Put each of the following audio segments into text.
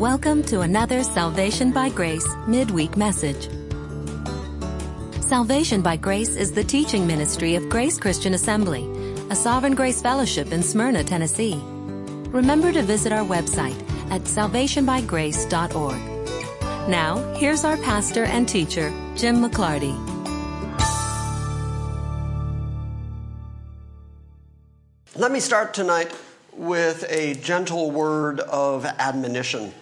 Welcome to another Salvation by Grace midweek message. Salvation by Grace is the teaching ministry of Grace Christian Assembly, a Sovereign Grace Fellowship in Smyrna, Tennessee. Remember to visit our website at salvationbygrace.org. Now, here's our pastor and teacher, Jim McClarty. Let me start tonight with a gentle word of admonition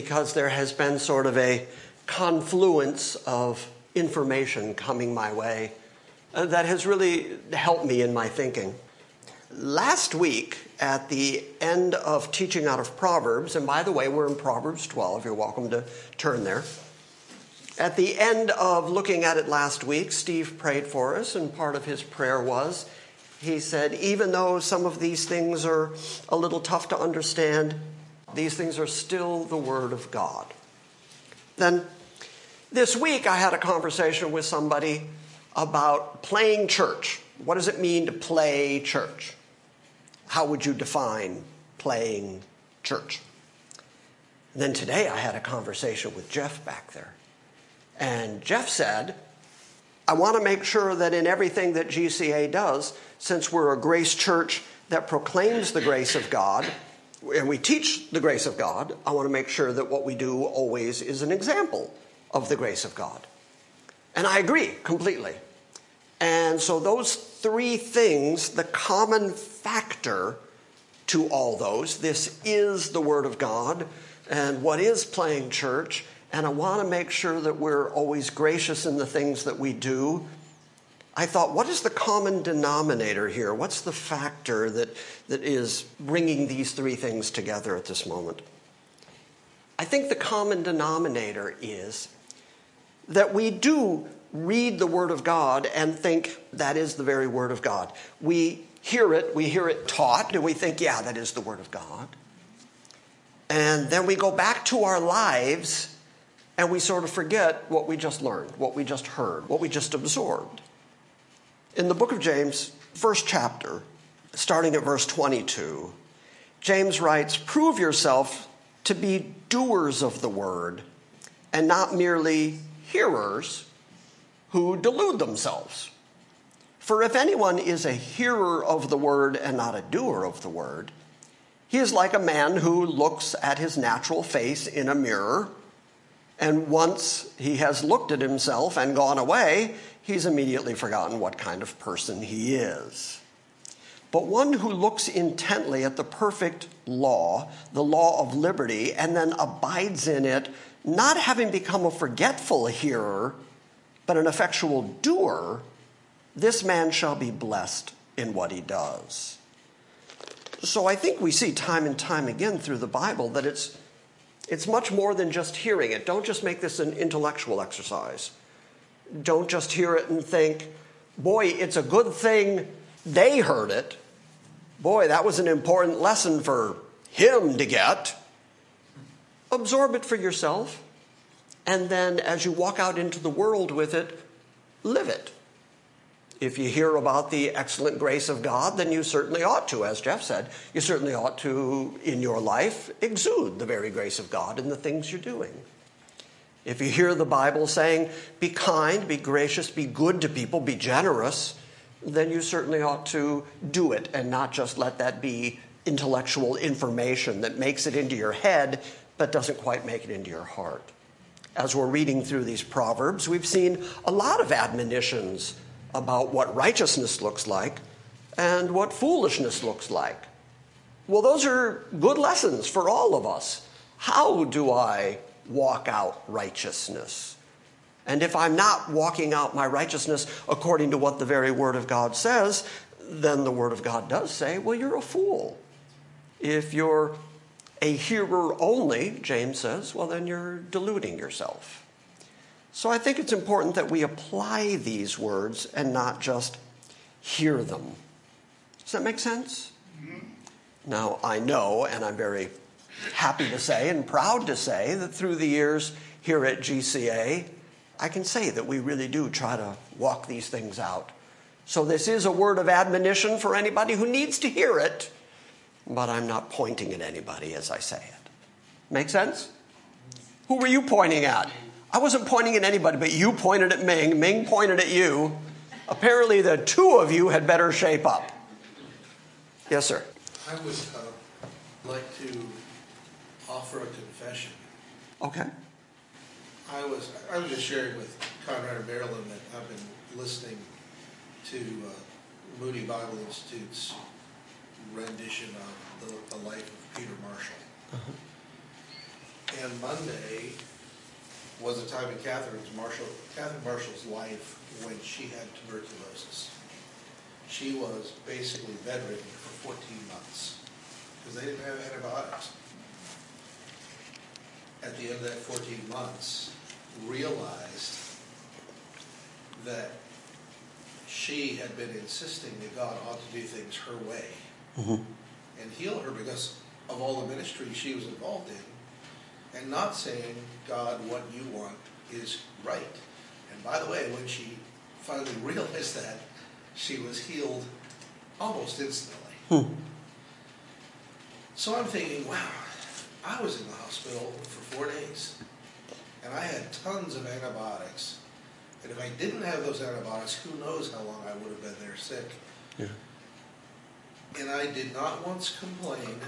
because there has been sort of a confluence of information coming my way uh, that has really helped me in my thinking. Last week, at the end of teaching out of Proverbs, and by the way, we're in Proverbs 12, you're welcome to turn there. At the end of looking at it last week, Steve prayed for us, and part of his prayer was he said, even though some of these things are a little tough to understand, these things are still the Word of God. Then this week I had a conversation with somebody about playing church. What does it mean to play church? How would you define playing church? And then today I had a conversation with Jeff back there. And Jeff said, I want to make sure that in everything that GCA does, since we're a grace church that proclaims the grace of God, and we teach the grace of God, I want to make sure that what we do always is an example of the grace of God. And I agree completely. And so, those three things, the common factor to all those, this is the Word of God, and what is playing church, and I want to make sure that we're always gracious in the things that we do. I thought, what is the common denominator here? What's the factor that, that is bringing these three things together at this moment? I think the common denominator is that we do read the Word of God and think that is the very Word of God. We hear it, we hear it taught, and we think, yeah, that is the Word of God. And then we go back to our lives and we sort of forget what we just learned, what we just heard, what we just absorbed. In the book of James, first chapter, starting at verse 22, James writes, Prove yourself to be doers of the word and not merely hearers who delude themselves. For if anyone is a hearer of the word and not a doer of the word, he is like a man who looks at his natural face in a mirror and once he has looked at himself and gone away, he's immediately forgotten what kind of person he is. But one who looks intently at the perfect law, the law of liberty, and then abides in it, not having become a forgetful hearer, but an effectual doer, this man shall be blessed in what he does. So I think we see time and time again through the Bible that it's it's much more than just hearing it. Don't just make this an intellectual exercise. Don't just hear it and think, boy, it's a good thing they heard it. Boy, that was an important lesson for him to get. Absorb it for yourself. And then as you walk out into the world with it, live it. If you hear about the excellent grace of God, then you certainly ought to, as Jeff said, you certainly ought to, in your life, exude the very grace of God in the things you're doing. If you hear the Bible saying, be kind, be gracious, be good to people, be generous, then you certainly ought to do it and not just let that be intellectual information that makes it into your head but doesn't quite make it into your heart. As we're reading through these Proverbs, we've seen a lot of admonitions about what righteousness looks like and what foolishness looks like. Well, those are good lessons for all of us. How do I walk out righteousness? And if I'm not walking out my righteousness according to what the very Word of God says, then the Word of God does say, well, you're a fool. If you're a hearer only, James says, well, then you're deluding yourself. So I think it's important that we apply these words and not just hear them. Does that make sense? Mm-hmm. Now, I know, and I'm very happy to say and proud to say that through the years here at GCA, I can say that we really do try to walk these things out. So, this is a word of admonition for anybody who needs to hear it, but I'm not pointing at anybody as I say it. Make sense? Who were you pointing at? I wasn't pointing at anybody, but you pointed at Ming. Ming pointed at you. Apparently, the two of you had better shape up. Yes, sir. I would uh, like to offer a confession. Okay. I was I was just sharing with Conrad and Marilyn that I've been listening to uh, Moody Bible Institute's rendition of the, the life of Peter Marshall. And Monday was a time in Catherine's Marshall Catherine Marshall's life when she had tuberculosis. She was basically bedridden for 14 months because they didn't have antibiotics. At the end of that 14 months, realized that she had been insisting that God ought to do things her way mm-hmm. and heal her because of all the ministry she was involved in, and not saying, God, what you want is right. And by the way, when she finally realized that, she was healed almost instantly. Hmm. So I'm thinking, wow, I was in the hospital for four days, and I had tons of antibiotics. And if I didn't have those antibiotics, who knows how long I would have been there sick. Yeah. And I did not once complain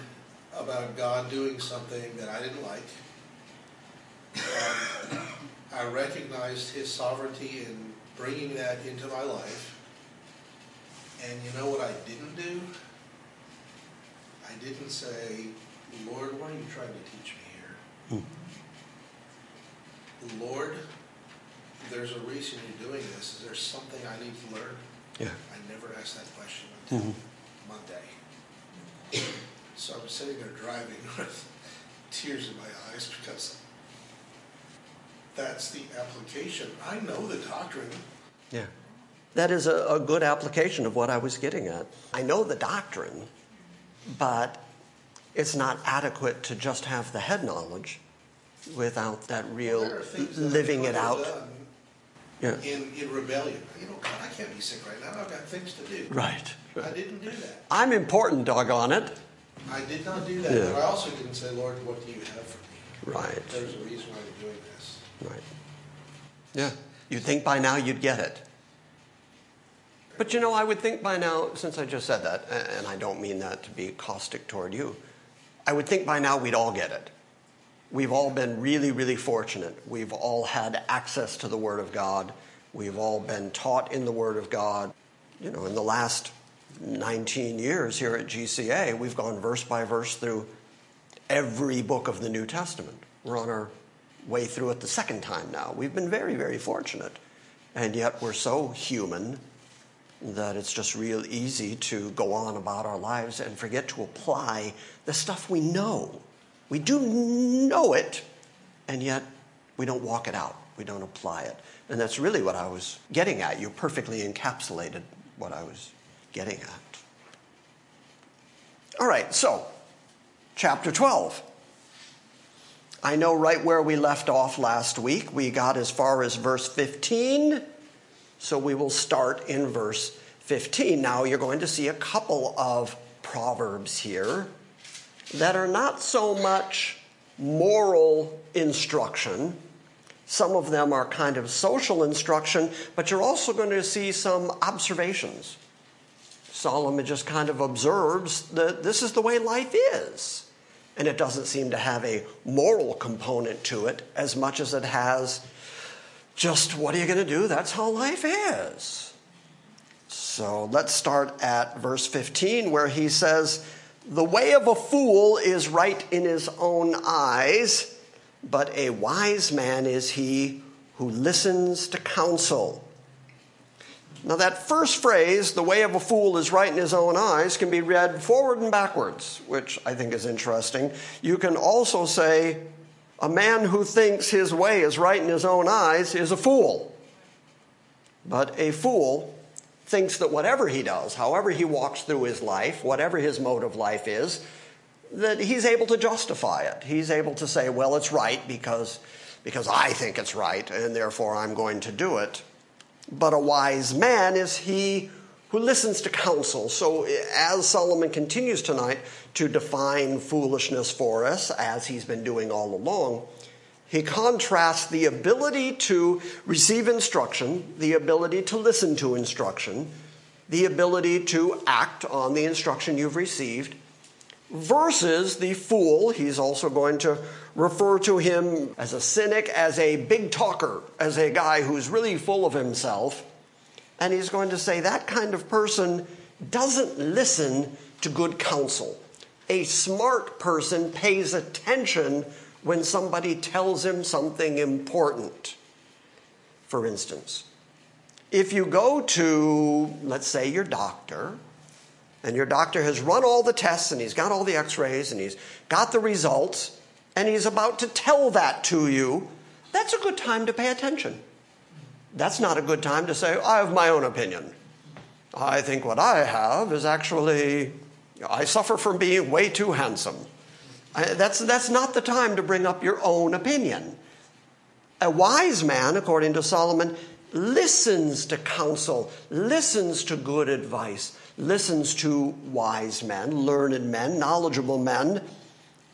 about God doing something that I didn't like. Um, I recognized His sovereignty in bringing that into my life. And you know what I didn't do? I didn't say, Lord, what are you trying to teach me here? Hmm. Lord, there's a reason you're doing this. Is there something I need to learn? Yeah. I never asked that question until mm-hmm. Monday. So I'm sitting there driving with tears in my eyes because that's the application. I know the doctrine. Yeah. That is a, a good application of what I was getting at. I know the doctrine, but it's not adequate to just have the head knowledge without that real are that living it out. Yeah. In, in rebellion. You know, God, I can't be sick right now. I've got things to do. Right. I didn't do that. I'm important, doggone it. I did not do that. Yeah. But I also didn't say, Lord, what do you have for me? Right. There's a reason why we're doing this. Right. Yeah. You'd think by now you'd get it. But you know, I would think by now, since I just said that, and I don't mean that to be caustic toward you, I would think by now we'd all get it. We've all been really, really fortunate. We've all had access to the Word of God. We've all been taught in the Word of God. You know, in the last 19 years here at GCA, we've gone verse by verse through every book of the New Testament. We're on our way through it the second time now. We've been very, very fortunate. And yet we're so human that it's just real easy to go on about our lives and forget to apply the stuff we know. We do know it, and yet we don't walk it out. We don't apply it. And that's really what I was getting at. You perfectly encapsulated what I was getting at. All right, so chapter 12. I know right where we left off last week. We got as far as verse 15. So we will start in verse 15. Now you're going to see a couple of proverbs here that are not so much moral instruction. Some of them are kind of social instruction, but you're also going to see some observations. Solomon just kind of observes that this is the way life is. And it doesn't seem to have a moral component to it as much as it has just what are you going to do? That's how life is. So let's start at verse 15 where he says, The way of a fool is right in his own eyes, but a wise man is he who listens to counsel. Now, that first phrase, the way of a fool is right in his own eyes, can be read forward and backwards, which I think is interesting. You can also say, a man who thinks his way is right in his own eyes is a fool. But a fool thinks that whatever he does, however he walks through his life, whatever his mode of life is, that he's able to justify it. He's able to say, well, it's right because, because I think it's right, and therefore I'm going to do it. But a wise man is he who listens to counsel. So, as Solomon continues tonight to define foolishness for us, as he's been doing all along, he contrasts the ability to receive instruction, the ability to listen to instruction, the ability to act on the instruction you've received, versus the fool. He's also going to refer to him as a cynic, as a big talker, as a guy who's really full of himself. And he's going to say that kind of person doesn't listen to good counsel. A smart person pays attention when somebody tells him something important. For instance, if you go to, let's say, your doctor, and your doctor has run all the tests and he's got all the x rays and he's got the results, and he's about to tell that to you, that's a good time to pay attention. That's not a good time to say, I have my own opinion. I think what I have is actually, I suffer from being way too handsome. That's, that's not the time to bring up your own opinion. A wise man, according to Solomon, listens to counsel, listens to good advice, listens to wise men, learned men, knowledgeable men.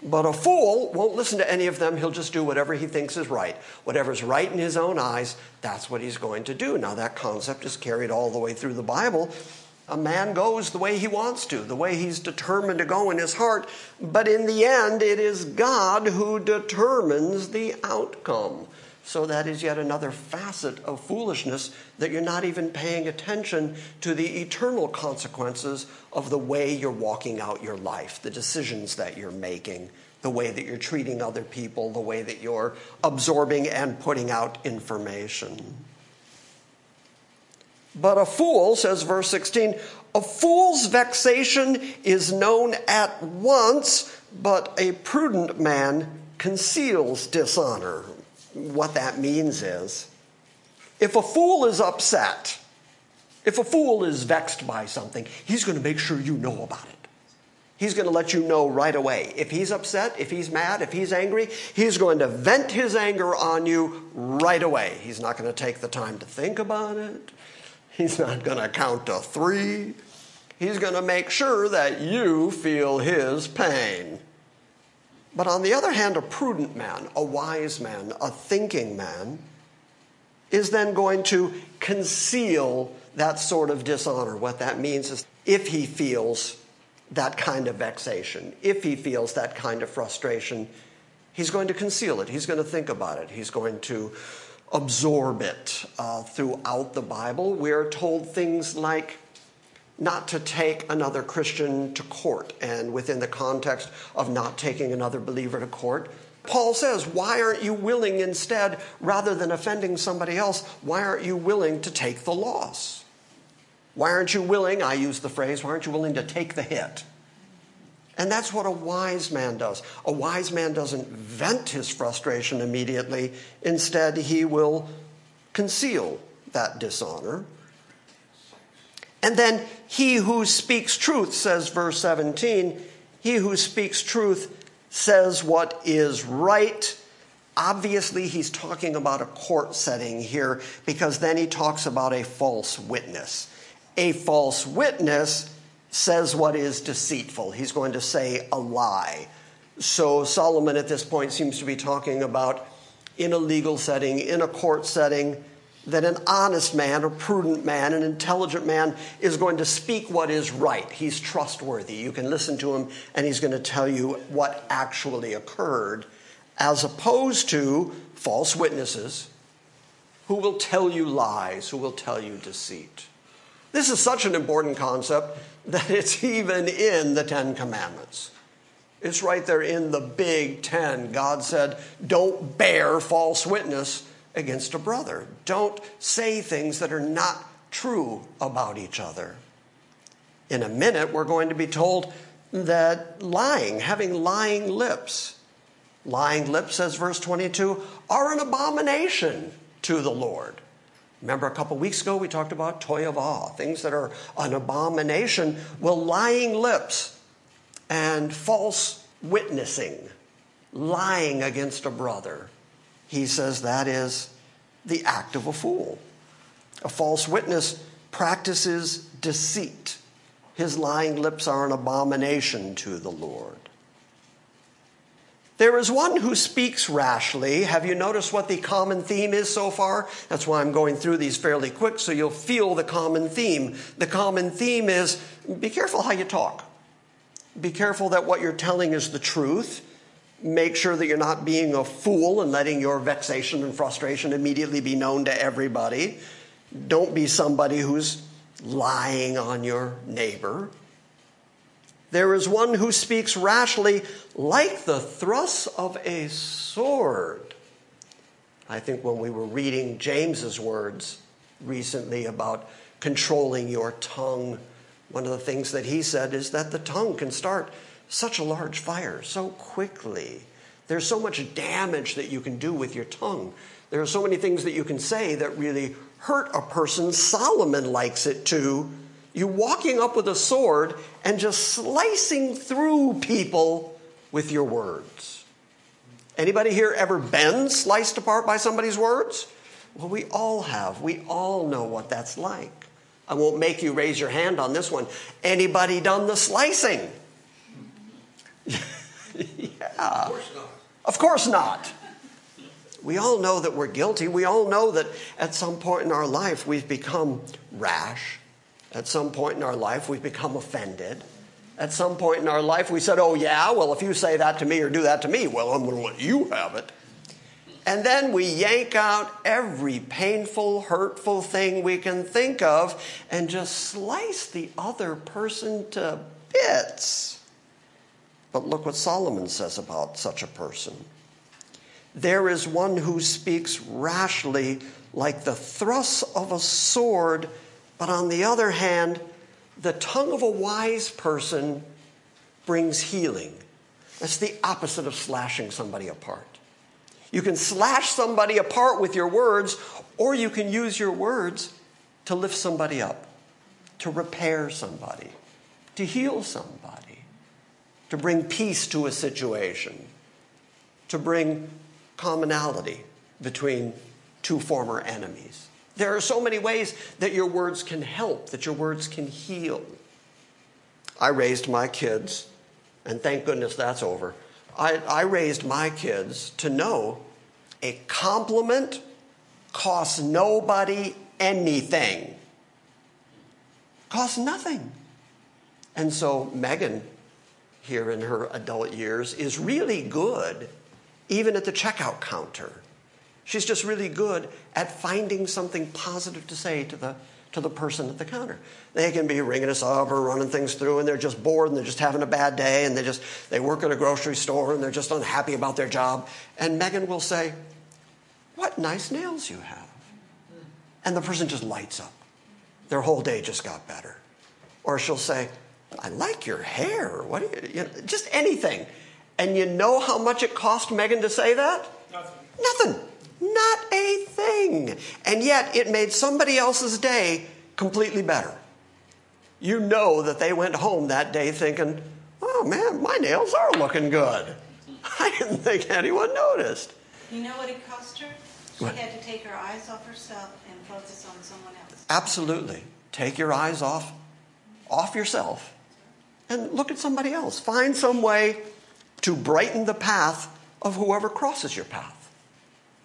But a fool won't listen to any of them. He'll just do whatever he thinks is right. Whatever's right in his own eyes, that's what he's going to do. Now, that concept is carried all the way through the Bible a man goes the way he wants to, the way he's determined to go in his heart, but in the end, it is God who determines the outcome. So that is yet another facet of foolishness that you're not even paying attention to the eternal consequences of the way you're walking out your life, the decisions that you're making, the way that you're treating other people, the way that you're absorbing and putting out information. But a fool, says verse 16, a fool's vexation is known at once, but a prudent man conceals dishonor. What that means is if a fool is upset, if a fool is vexed by something, he's going to make sure you know about it. He's going to let you know right away. If he's upset, if he's mad, if he's angry, he's going to vent his anger on you right away. He's not going to take the time to think about it. He's not going to count to three. He's going to make sure that you feel his pain. But on the other hand, a prudent man, a wise man, a thinking man, is then going to conceal that sort of dishonor. What that means is if he feels that kind of vexation, if he feels that kind of frustration, he's going to conceal it. He's going to think about it. He's going to absorb it uh, throughout the Bible. We are told things like not to take another Christian to court, and within the context of not taking another believer to court. Paul says, Why aren't you willing instead, rather than offending somebody else, why aren't you willing to take the loss? Why aren't you willing, I use the phrase, why aren't you willing to take the hit? And that's what a wise man does. A wise man doesn't vent his frustration immediately. Instead, he will conceal that dishonor. And then he who speaks truth, says verse 17, he who speaks truth says what is right. Obviously, he's talking about a court setting here because then he talks about a false witness. A false witness says what is deceitful. He's going to say a lie. So Solomon at this point seems to be talking about in a legal setting, in a court setting, that an honest man, a prudent man, an intelligent man is going to speak what is right. He's trustworthy. You can listen to him and he's going to tell you what actually occurred, as opposed to false witnesses who will tell you lies, who will tell you deceit. This is such an important concept that it's even in the Ten Commandments. It's right there in the Big Ten. God said, Don't bear false witness against a brother. Don't say things that are not true about each other. In a minute, we're going to be told that lying, having lying lips, lying lips, says verse 22, are an abomination to the Lord. Remember a couple weeks ago we talked about toyavah, things that are an abomination. Well, lying lips and false witnessing, lying against a brother, he says that is the act of a fool. A false witness practices deceit. His lying lips are an abomination to the Lord. There is one who speaks rashly. Have you noticed what the common theme is so far? That's why I'm going through these fairly quick so you'll feel the common theme. The common theme is be careful how you talk. Be careful that what you're telling is the truth. Make sure that you're not being a fool and letting your vexation and frustration immediately be known to everybody. Don't be somebody who's lying on your neighbor. There is one who speaks rashly like the thrust of a sword. I think when we were reading James's words recently about controlling your tongue, one of the things that he said is that the tongue can start such a large fire so quickly. There's so much damage that you can do with your tongue. There are so many things that you can say that really hurt a person. Solomon likes it too you walking up with a sword and just slicing through people with your words. Anybody here ever been sliced apart by somebody's words? Well, we all have. We all know what that's like. I won't make you raise your hand on this one. Anybody done the slicing? yeah. Of course not. Of course not. We all know that we're guilty. We all know that at some point in our life we've become rash, at some point in our life, we've become offended. At some point in our life, we said, Oh, yeah, well, if you say that to me or do that to me, well, I'm going to let you have it. And then we yank out every painful, hurtful thing we can think of and just slice the other person to bits. But look what Solomon says about such a person. There is one who speaks rashly like the thrust of a sword but on the other hand, the tongue of a wise person brings healing. That's the opposite of slashing somebody apart. You can slash somebody apart with your words, or you can use your words to lift somebody up, to repair somebody, to heal somebody, to bring peace to a situation, to bring commonality between two former enemies. There are so many ways that your words can help, that your words can heal. I raised my kids, and thank goodness that's over. I, I raised my kids to know a compliment costs nobody anything. Costs nothing. And so Megan, here in her adult years, is really good, even at the checkout counter. She's just really good at finding something positive to say to the, to the person at the counter. They can be ringing us up or running things through and they're just bored and they're just having a bad day and they just they work at a grocery store and they're just unhappy about their job. And Megan will say, What nice nails you have. And the person just lights up. Their whole day just got better. Or she'll say, I like your hair. What you, you know, just anything. And you know how much it cost Megan to say that? Nothing. Nothing. Not a thing. And yet it made somebody else's day completely better. You know that they went home that day thinking, oh man, my nails are looking good. I didn't think anyone noticed. You know what it cost her? She What? had to take her eyes off herself and focus on someone else. Absolutely. Take your eyes off off yourself and look at somebody else. Find some way to brighten the path of whoever crosses your path.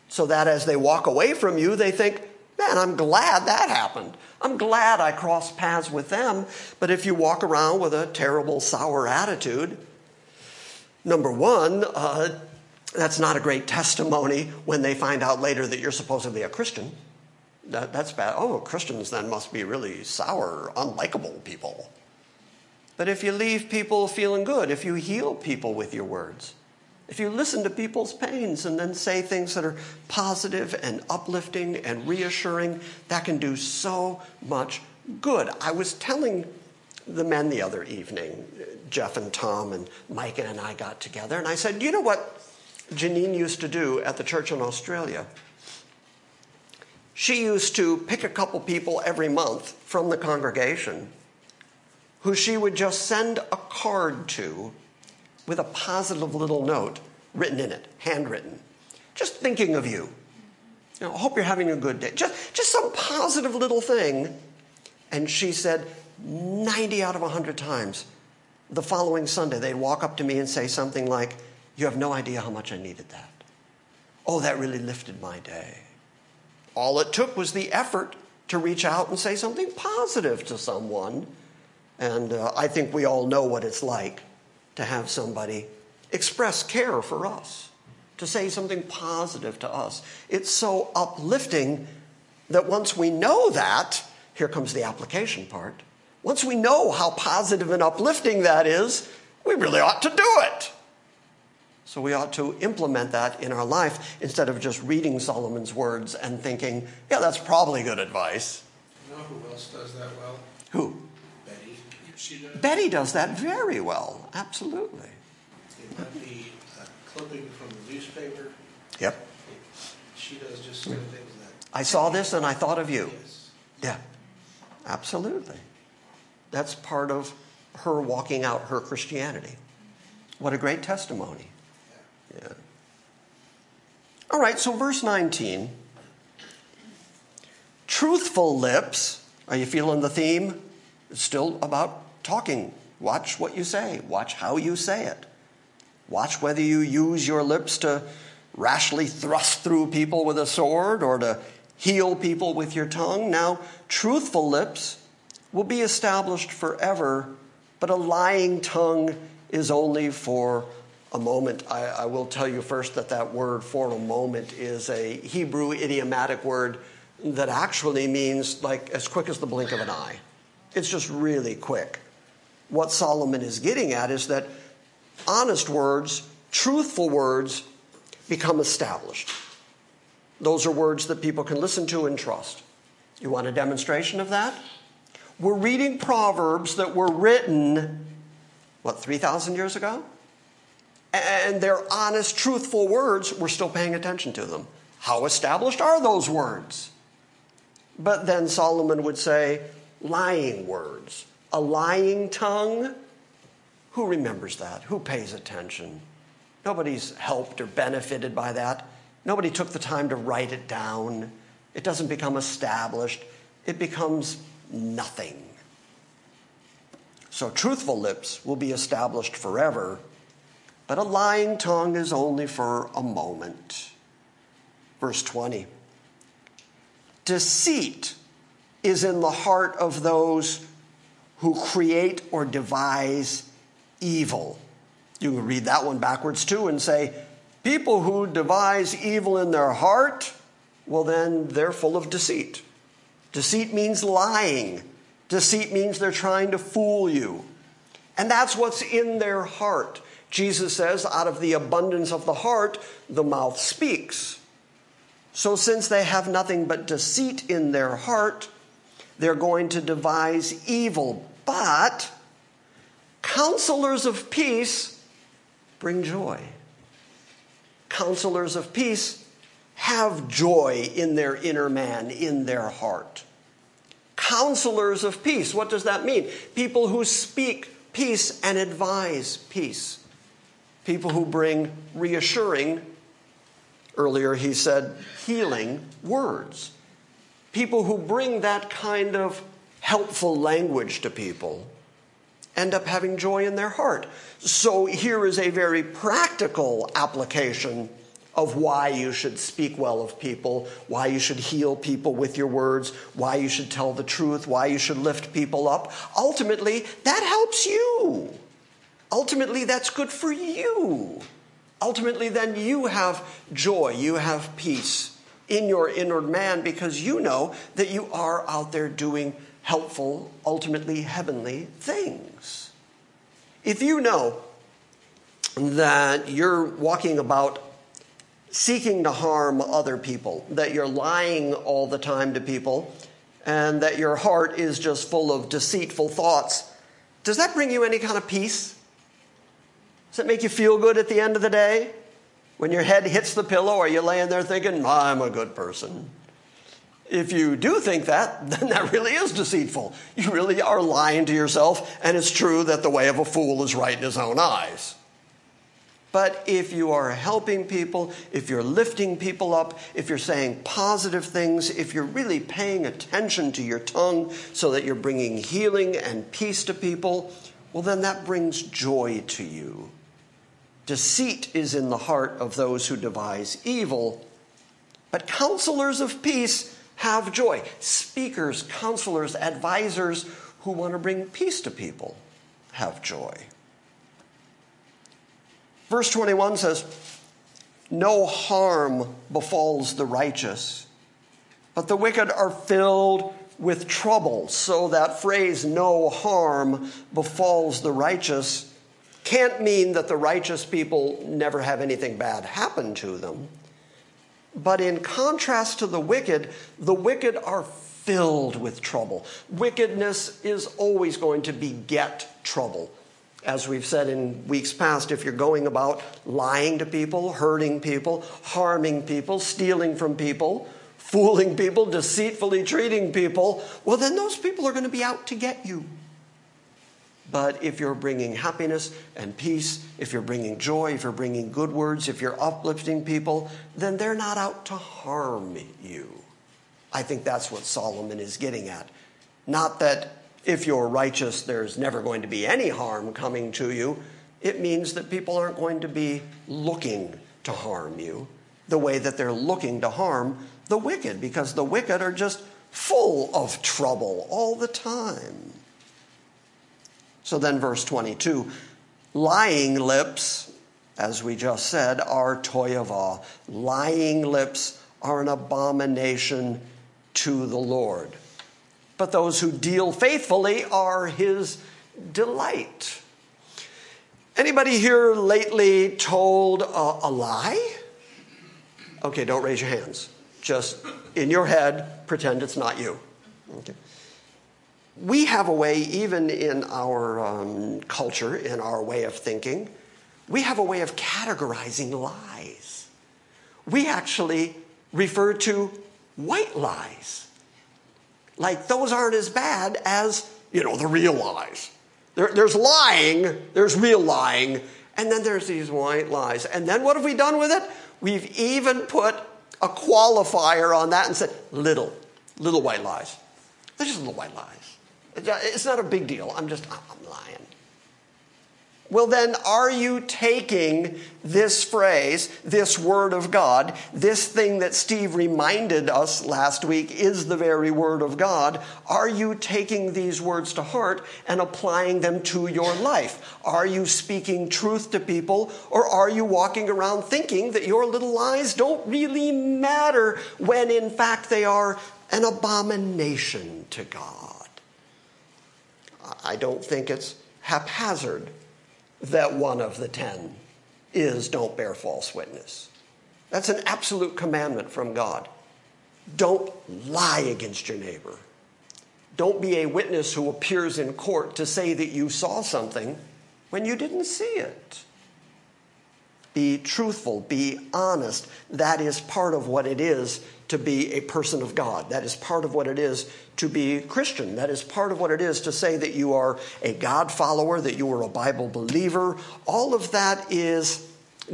So that as they walk away from you, they think, man, I'm glad that happened. I'm glad I crossed paths with them. But if you walk around with a terrible, sour attitude, number one, uh, that's not a great testimony when they find out later that you're supposedly a Christian. That, that's bad. Oh, Christians then must be really sour, unlikable people. But if you leave people feeling good, if you heal people with your words, if you listen to people's pains and then say things that are positive and uplifting and reassuring, that can do so much good. I was telling the men the other evening, Jeff and Tom and Micah and I got together, and I said, you know what Janine used to do at the church in Australia? She used to pick a couple people every month from the congregation who she would just send a card to with a positive little note written in it, handwritten. Just thinking of you. You know, hope you're having a good day. Just, just some positive little thing And she said 90 out of 100 times the following Sunday, they'd walk up to me and say something like, You have no idea how much I needed that. Oh, that really lifted my day. All it took was the effort to reach out and say something positive to someone. And uh, I think we all know what it's like to have somebody express care for us, to say something positive to us. It's so uplifting that once we know that, here comes the application part. Once we know how positive and uplifting that is, we really ought to do it. So we ought to implement that in our life instead of just reading Solomon's words and thinking, yeah, that's probably good advice. You know who else does that well? Who? Betty. She does. Betty does that very well, absolutely. Might be a clipping from the newspaper. Yep. She does just certain things that. I saw this and I thought of you. Yes. Yeah, absolutely. That's part of her walking out her Christianity. What a great testimony. Yeah. All right, so verse 19. Truthful lips. Are you feeling the theme? It's still about talking. Watch what you say, watch how you say it. Watch whether you use your lips to rashly thrust through people with a sword or to heal people with your tongue. Now, truthful lips will be established forever, but a lying tongue is only for a moment. I, I, will tell you first that that word for a moment is a Hebrew idiomatic word that actually means like as quick as the blink of an eye. It's just really quick. What Solomon is getting at is that honest words, truthful words, become established. Those are words that people can listen to and trust. You want a demonstration of that? We're reading Proverbs that were written, what, 3,000 years ago? And they're honest, truthful words. We're still paying attention to them. How established are those words? But then Solomon would say, lying words. A lying tongue? Who remembers that? Who pays attention? Nobody's helped or benefited by that. Nobody took the time to write it down. It doesn't become established, it becomes nothing. So, truthful lips will be established forever, but a lying tongue is only for a moment. Verse 20 Deceit is in the heart of those who create or devise evil. You can read that one backwards too and say, people who devise evil in their heart, well, then they're full of deceit. Deceit means lying, deceit means they're trying to fool you. And that's what's in their heart. Jesus says, out of the abundance of the heart, the mouth speaks. So, since they have nothing but deceit in their heart, they're going to devise evil. But counselors of peace bring joy. Counselors of peace have joy in their inner man, in their heart. Counselors of peace, what does that mean? People who speak peace and advise peace. People who bring reassuring, earlier he said, healing words. People who bring that kind of helpful language to people end up having joy in their heart. So here is a very practical application of why you should speak well of people, why you should heal people with your words, why you should tell the truth, why you should lift people up. Ultimately, that helps you. Ultimately, that's good for you. Ultimately, then you have joy, you have peace in your inner man because you know that you are out there doing helpful, ultimately heavenly things. If you know that you're walking about seeking to harm other people, that you're lying all the time to people, and that your heart is just full of deceitful thoughts, does that bring you any kind of peace? Does it make you feel good at the end of the day? When your head hits the pillow, are you laying there thinking, I'm a good person? If you do think that, then that really is deceitful. You really are lying to yourself, and it's true that the way of a fool is right in his own eyes. But if you are helping people, if you're lifting people up, if you're saying positive things, if you're really paying attention to your tongue so that you're bringing healing and peace to people, well, then that brings joy to you. Deceit is in the heart of those who devise evil, but counselors of peace have joy. Speakers, counselors, advisors who want to bring peace to people have joy. Verse 21 says, No harm befalls the righteous, but the wicked are filled with trouble. So that phrase, no harm befalls the righteous, can't mean that the righteous people never have anything bad happen to them. But in contrast to the wicked, the wicked are filled with trouble. Wickedness is always going to beget trouble. As we've said in weeks past, if you're going about lying to people, hurting people, harming people, stealing from people, fooling people, deceitfully treating people, well, then those people are going to be out to get you. But if you're bringing happiness and peace, if you're bringing joy, if you're bringing good words, if you're uplifting people, then they're not out to harm you. I think that's what Solomon is getting at. Not that if you're righteous, there's never going to be any harm coming to you. It means that people aren't going to be looking to harm you the way that they're looking to harm the wicked, because the wicked are just full of trouble all the time. So then, verse 22 lying lips, as we just said, are toyava. Lying lips are an abomination to the Lord. But those who deal faithfully are his delight. Anybody here lately told a, a lie? Okay, don't raise your hands. Just in your head, pretend it's not you. Okay we have a way, even in our um, culture, in our way of thinking, we have a way of categorizing lies. We actually refer to white lies. Like those aren't as bad as, you know, the real lies. There, there's lying, there's real lying, and then there's these white lies. And then what have we done with it? We've even put a qualifier on that and said, little, little white lies. They're just little white lies. It's not a big deal. I'm just, I'm lying. Well, then, are you taking this phrase, this word of God, this thing that Steve reminded us last week is the very word of God? Are you taking these words to heart and applying them to your life? Are you speaking truth to people, or are you walking around thinking that your little lies don't really matter when in fact they are an abomination to God? I don't think it's haphazard that one of the ten is don't bear false witness. That's an absolute commandment from God. Don't lie against your neighbor. Don't be a witness who appears in court to say that you saw something when you didn't see it. Be truthful, be honest. That is part of what it is to be a person of God. That is part of what it is to be Christian. That is part of what it is to say that you are a God follower, that you are a Bible believer. All of that is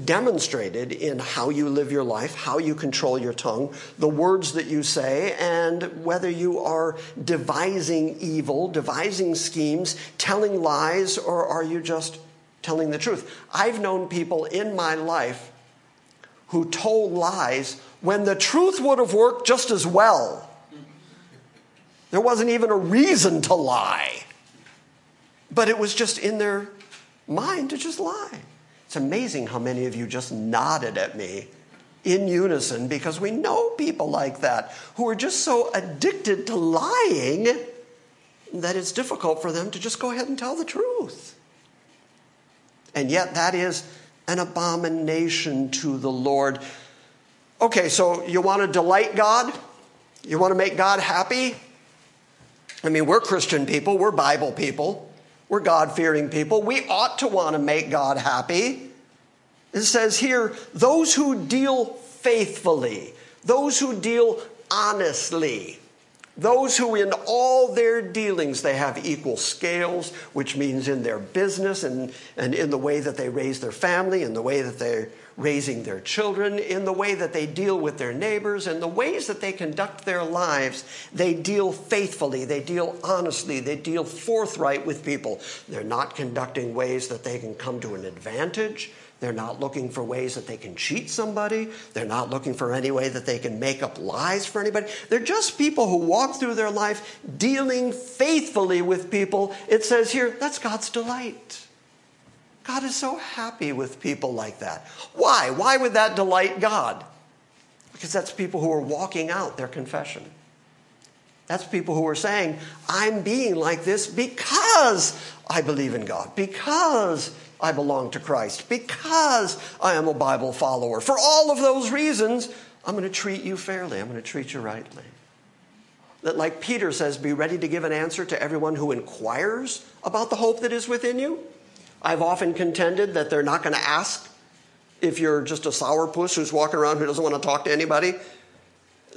demonstrated in how you live your life, how you control your tongue, the words that you say, and whether you are devising evil, devising schemes, telling lies, or are you just telling the truth? I've known people in my life who told lies when the truth would have worked just as well. There wasn't even a reason to lie, but it was just in their mind to just lie. It's amazing how many of you just nodded at me in unison because we know people like that who are just so addicted to lying that it's difficult for them to just go ahead and tell the truth. And yet, that is an abomination to the Lord. Okay, so you want to delight God? You want to make God happy? I mean, we're Christian people, we're Bible people, we're God fearing people. We ought to want to make God happy. It says here, those who deal faithfully, those who deal honestly. Those who in all their dealings they have equal scales, which means in their business and, and in the way that they raise their family, in the way that they're raising their children, in the way that they deal with their neighbors, in the ways that they conduct their lives, they deal faithfully, they deal honestly, they deal forthright with people. They're not conducting ways that they can come to an advantage. They're not looking for ways that they can cheat somebody. They're not looking for any way that they can make up lies for anybody. They're just people who walk through their life dealing faithfully with people. It says here, that's God's delight. God is so happy with people like that. Why? Why would that delight God? Because that's people who are walking out their confession. That's people who are saying, I'm being like this because I believe in God, because I belong to Christ, because I am a Bible follower. For all of those reasons, I'm going to treat you fairly, I'm going to treat you rightly. That, like Peter says, be ready to give an answer to everyone who inquires about the hope that is within you. I've often contended that they're not going to ask if you're just a sourpuss who's walking around who doesn't want to talk to anybody,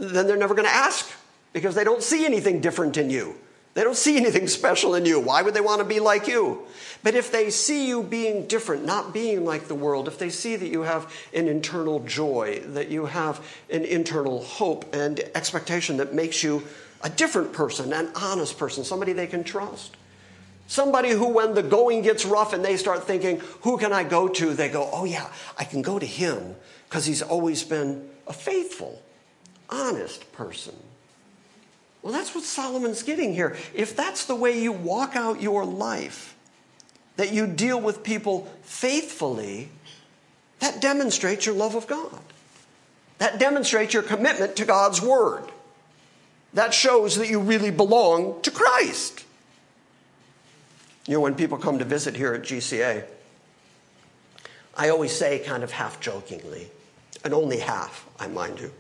then they're never going to ask because they don't see anything different in you. They don't see anything special in you. Why would they want to be like you? But if they see you being different, not being like the world, if they see that you have an internal joy, that you have an internal hope and expectation that makes you a different person, an honest person, somebody they can trust. Somebody who, when the going gets rough and they start thinking, who can I go to? They go, oh, yeah, I can go to him because he's always been a faithful, honest person. Well, that's what Solomon's getting here. If that's the way you walk out your life, that you deal with people faithfully, that demonstrates your love of God. That demonstrates your commitment to God's Word. That shows that you really belong to Christ. You know, when people come to visit here at GCA, I always say, kind of half jokingly, and only half, I mind you,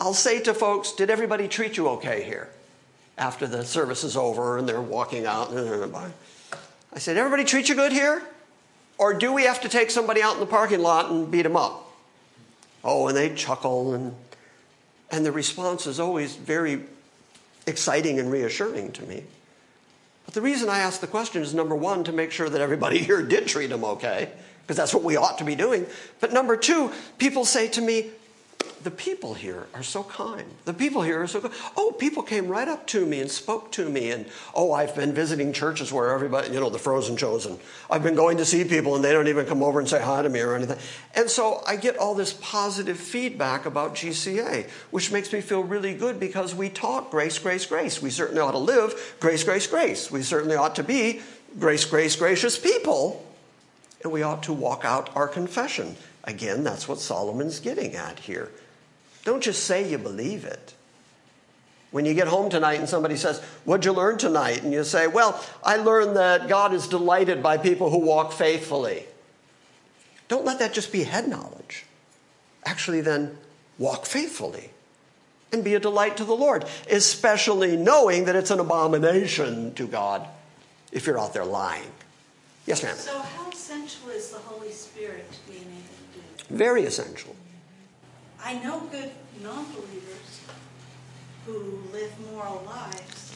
I'll say to folks, Did everybody treat you okay here? After the service is over and they're walking out. I said, Everybody treat you good here? Or do we have to take somebody out in the parking lot and beat them up? Oh, and they chuckle, and, and the response is always very exciting and reassuring to me. But the reason I ask the question is number one, to make sure that everybody here did treat them okay, because that's what we ought to be doing. But number two, people say to me, the people here are so kind. The people here are so good. Oh, people came right up to me and spoke to me. And oh, I've been visiting churches where everybody, you know, the frozen chosen. I've been going to see people and they don't even come over and say hi to me or anything. And so I get all this positive feedback about GCA, which makes me feel really good because we talk grace, grace, grace. We certainly ought to live grace, grace, grace. We certainly ought to be grace, grace, gracious people. And we ought to walk out our confession. Again, that's what Solomon's getting at here. Don't just say you believe it. When you get home tonight and somebody says, What'd you learn tonight? And you say, Well, I learned that God is delighted by people who walk faithfully. Don't let that just be head knowledge. Actually, then walk faithfully and be a delight to the Lord, especially knowing that it's an abomination to God if you're out there lying. Yes, ma'am. So, how essential is the Holy Spirit being able to do? Very essential. I know good non believers who live moral lives.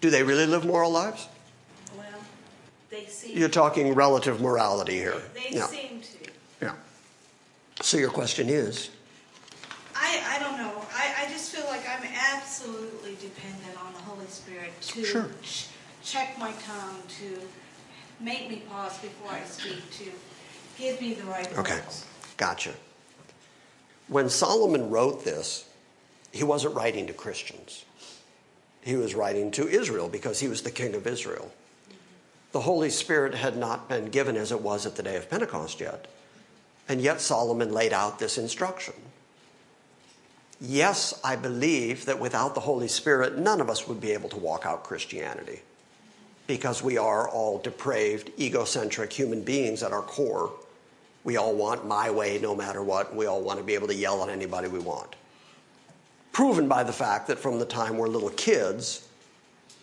Do they really live moral lives? Well, they seem You're talking relative morality here. they yeah. seem to. Yeah. So your question is I, I don't know. I, I just feel like I'm absolutely dependent on the Holy Spirit to Sure. ch- check my tongue, to make me pause before I speak, to give me the right okay. words. Gotcha. When Solomon wrote this, he wasn't writing to Christians. He was writing to Israel because he was the king of Israel. The Holy Spirit had not been given as it was at the day of Pentecost yet. And yet Solomon laid out this instruction. Yes, I believe that without the Holy Spirit, none of us would be able to walk out Christianity because we are all depraved, egocentric human beings at our core. We all want my way no matter what. We all want to be able to yell at anybody we want. Proven by the fact that from the time we're little kids,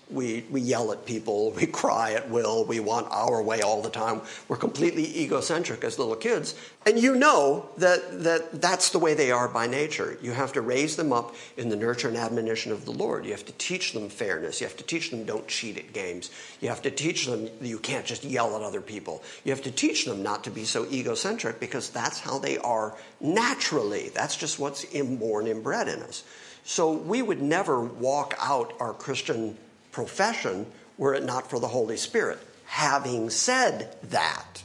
We, we yell at people, we cry at will, we want our way all the time. We're completely egocentric as little kids. And you know that, that that's the way they are by nature. You have to raise them up in the nurture and admonition of the Lord. You have to teach them fairness. You have to teach them don't cheat at games. You have to teach them you can't just yell at other people. You have to teach them not to be so egocentric because that's how they are naturally. That's just what's inborn, inbred in us. So we would never walk out our Christian profession were it not for the Holy Spirit. Having said that,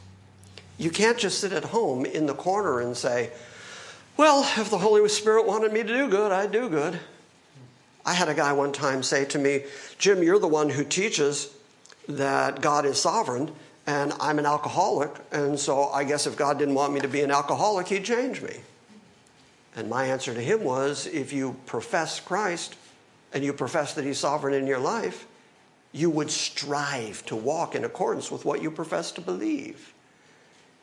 you can't just sit at home in the corner and say, Well, if the Holy Spirit wanted me to do good, I'd do good. I had a guy one time say to me, Jim, you're the one who teaches that God is sovereign, and I'm an alcoholic, and so I guess if God didn't want me to be an alcoholic, He'd change me. And my answer to him was if you profess Christ, and you profess that He's sovereign in your life, you would strive to walk in accordance with what you profess to believe.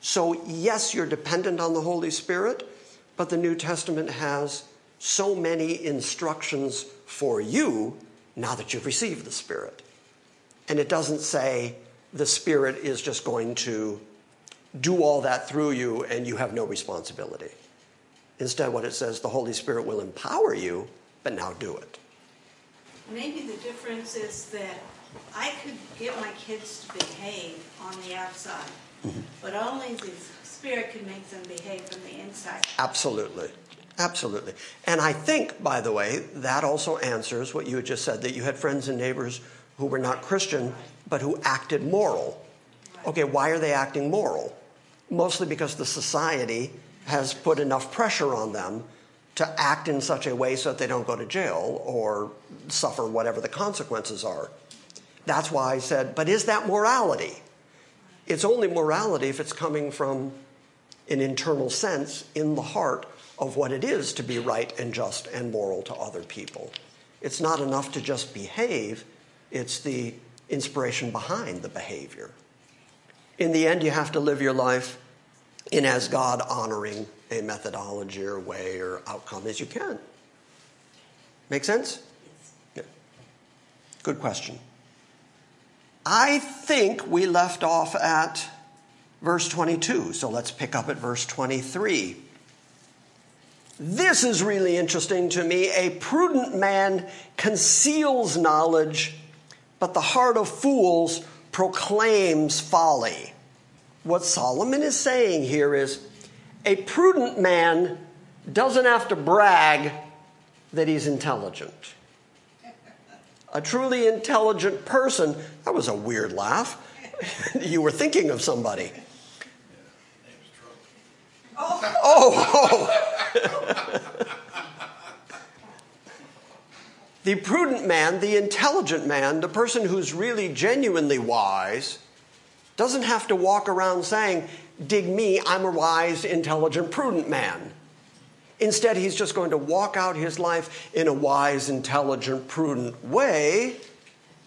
So, yes, you're dependent on the Holy Spirit, but the New Testament has so many instructions for you now that you've received the Spirit. And it doesn't say the Spirit is just going to do all that through you and you have no responsibility. Instead, what it says, the Holy Spirit will empower you, but now do it. Maybe the difference is that I could get my kids to behave on the outside, mm-hmm. but only the Spirit can make them behave from the inside. Absolutely. Absolutely. And I think, by the way, that also answers what you had just said that you had friends and neighbors who were not Christian, but who acted moral. Okay, why are they acting moral? Mostly because the society has put enough pressure on them to act in such a way so that they don't go to jail or suffer whatever the consequences are. That's why I said, but is that morality? It's only morality if it's coming from an internal sense in the heart of what it is to be right and just and moral to other people. It's not enough to just behave, it's the inspiration behind the behavior. In the end, you have to live your life in as God honoring a methodology or way or outcome as you can. Make sense? Yeah. Good question. I think we left off at verse 22, so let's pick up at verse 23. This is really interesting to me. A prudent man conceals knowledge, but the heart of fools proclaims folly. What Solomon is saying here is a prudent man doesn't have to brag that he's intelligent. A truly intelligent person, that was a weird laugh. you were thinking of somebody. Oh, oh. the prudent man, the intelligent man, the person who's really genuinely wise, doesn't have to walk around saying, Dig me, I'm a wise, intelligent, prudent man. Instead, he's just going to walk out his life in a wise, intelligent, prudent way.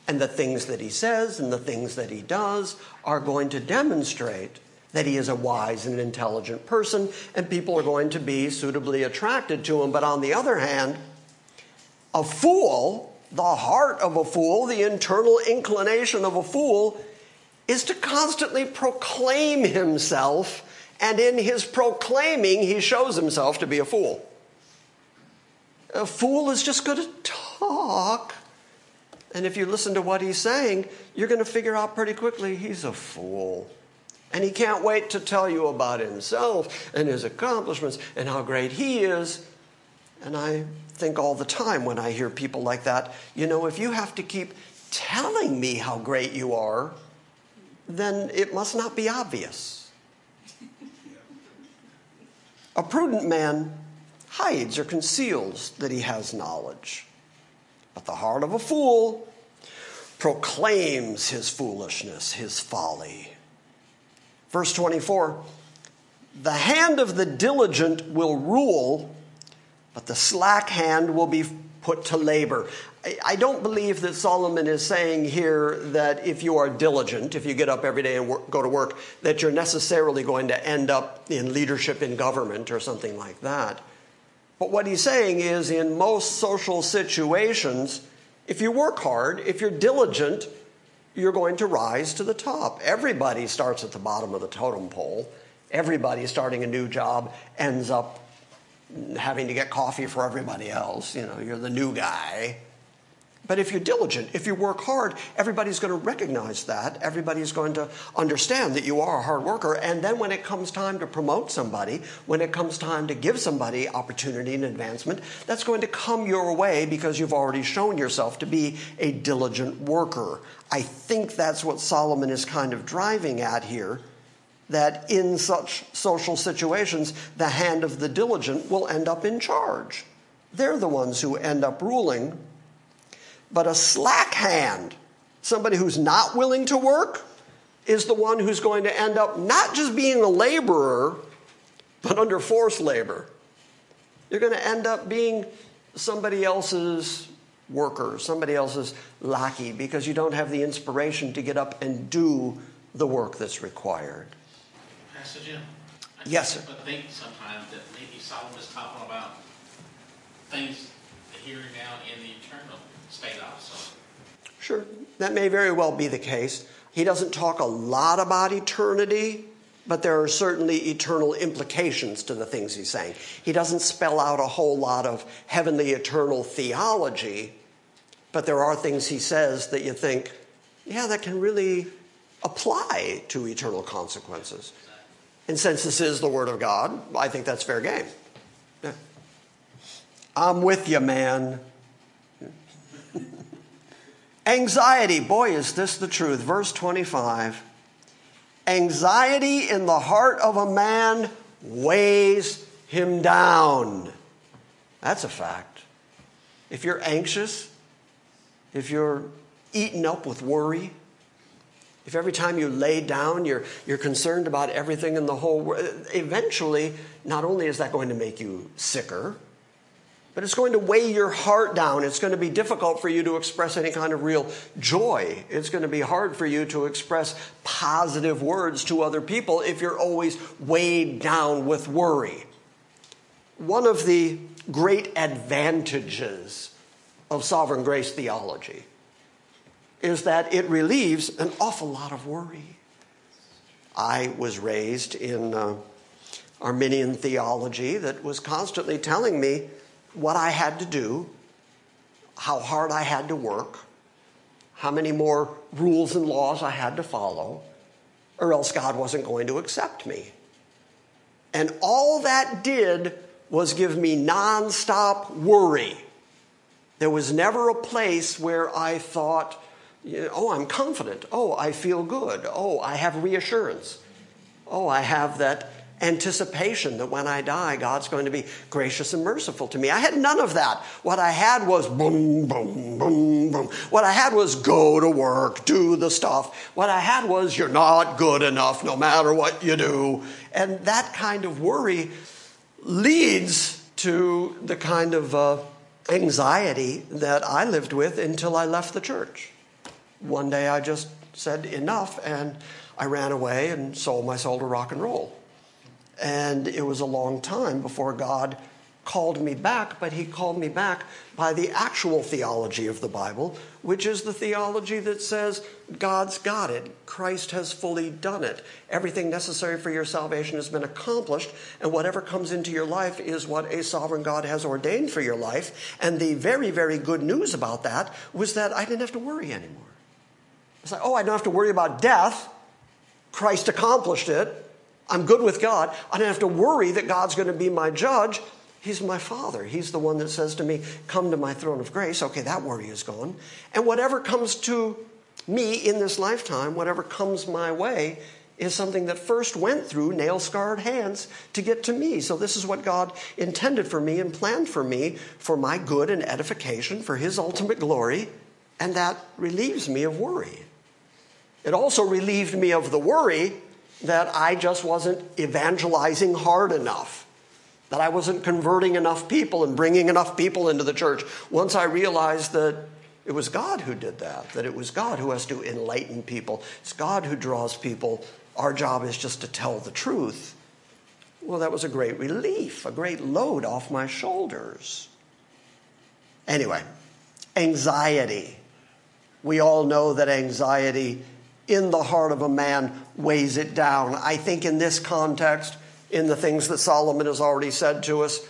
And the things that he says and the things that he does are going to demonstrate that he is a wise and intelligent person, and people are going to be suitably attracted to him. But on the other hand, a fool, the heart of a fool, the internal inclination of a fool, is to constantly proclaim himself, and in his proclaiming, he shows himself to be a fool. A fool is just going to talk. And if you listen to what he's saying, you're going to figure out pretty quickly he's a fool. And he can't wait to tell you about himself and his accomplishments and how great he is. And I think all the time when I hear people like that, you know, if you have to keep telling me how great you are, then it must not be obvious. A prudent man hides or conceals that he has knowledge, but the heart of a fool proclaims his foolishness, his folly. Verse 24 The hand of the diligent will rule, but the slack hand will be put to labor. I don't believe that Solomon is saying here that if you are diligent, if you get up every day and work, go to work, that you're necessarily going to end up in leadership in government or something like that. But what he's saying is in most social situations, If you work hard, if you're diligent, you're going to rise to the top. Everybody starts at the bottom of the totem pole. Everybody starting a new job ends up having to get coffee for everybody else. You know, you're the new guy. But if you're diligent, if you work hard, everybody's going to recognize that. Everybody's going to understand that you are a hard worker. And then when it comes time to promote somebody, when it comes time to give somebody opportunity and advancement, that's going to come your way because you've already shown yourself to be a diligent worker. I think that's what Solomon is kind of driving at here that in such social situations, the hand of the diligent will end up in charge. They're the ones who end up ruling but a slack hand, somebody who's not willing to work, is the one who's going to end up not just being a laborer, but under forced labor. You're going to end up being somebody else's worker, somebody else's lackey, because you don't have the inspiration to get up and do the work that's required. Pastor Jim. I yes, sir. But think sometimes that maybe Solomon is talking about things here and now in the eternal Sure, that may very well be the case. He doesn't talk a lot about eternity, but there are certainly eternal implications to the things he's saying. He doesn't spell out a whole lot of heavenly eternal theology, but there are things he says that you think, yeah, that can really apply to eternal consequences. And since this is the Word of God, I think that's fair game. I'm with you, man. Anxiety, boy, is this the truth. Verse 25 Anxiety in the heart of a man weighs him down. That's a fact. If you're anxious, if you're eaten up with worry, if every time you lay down you're, you're concerned about everything in the whole world, eventually, not only is that going to make you sicker, but it's going to weigh your heart down. It's going to be difficult for you to express any kind of real joy. It's going to be hard for you to express positive words to other people if you're always weighed down with worry. One of the great advantages of sovereign grace theology is that it relieves an awful lot of worry. I was raised in uh, Arminian theology that was constantly telling me what I had to do, how hard I had to work, how many more rules and laws I had to follow, or else God wasn't going to accept me. And all that did was give me nonstop worry. There was never a place where I thought, oh, I'm confident. Oh, I feel good. Oh, I have reassurance. Oh, I have that anticipation that when I die, God's going to be gracious and merciful to me. I had none of that. What I had was boom, boom, boom, boom. What I had was go to work, do the stuff. What I had was you're not good enough no matter what you do. And that kind of worry leads to the kind of uh, anxiety that I lived with until I left the church. One day I just said enough and I ran away and sold my soul to rock and roll. And it was a long time before God called me back, but He called me back by the actual theology of the Bible, which is the theology that says God's got it. Christ has fully done it. Everything necessary for your salvation has been accomplished, and whatever comes into your life is what a sovereign God has ordained for your life. And the very, very good news about that was that I didn't have to worry anymore. It's like, oh, I don't have to worry about death. Christ accomplished it. I'm good with God. I don't have to worry that God's going to be my judge. He's my father. He's the one that says to me, Come to my throne of grace. Okay, that worry is gone. And whatever comes to me in this lifetime, whatever comes my way, is something that first went through nail scarred hands to get to me. So, this is what God intended for me and planned for me for my good and edification, for His ultimate glory. And that relieves me of worry. It also relieved me of the worry that I just wasn't evangelizing hard enough, that I wasn't converting enough people and bringing enough people into the church. Once I realized that it was God who did that, that it was God who has to enlighten people, it's God who draws people. Our job is just to tell the truth. Well, that was a great relief, a great load off my shoulders. Anyway, Anxiety. We all know that anxiety in the heart of a man weighs it down. I think in this context, in the things that Solomon has already said to us,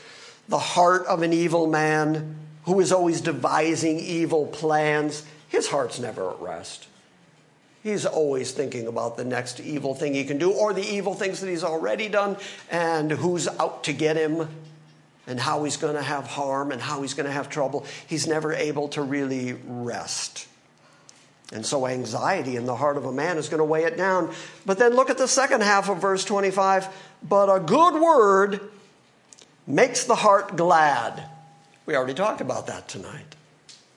the heart of an evil man who is always devising evil plans, his heart's never at rest. He's always thinking about the next evil thing he can do or the evil things that he's already done and who's out to get him and how he's going to have harm and how he's going to have trouble. He's never able to really rest. And so anxiety in the heart of a man is going to weigh it down. But then look at the second half of verse 25. But a good word makes the heart glad. We already talked about that tonight.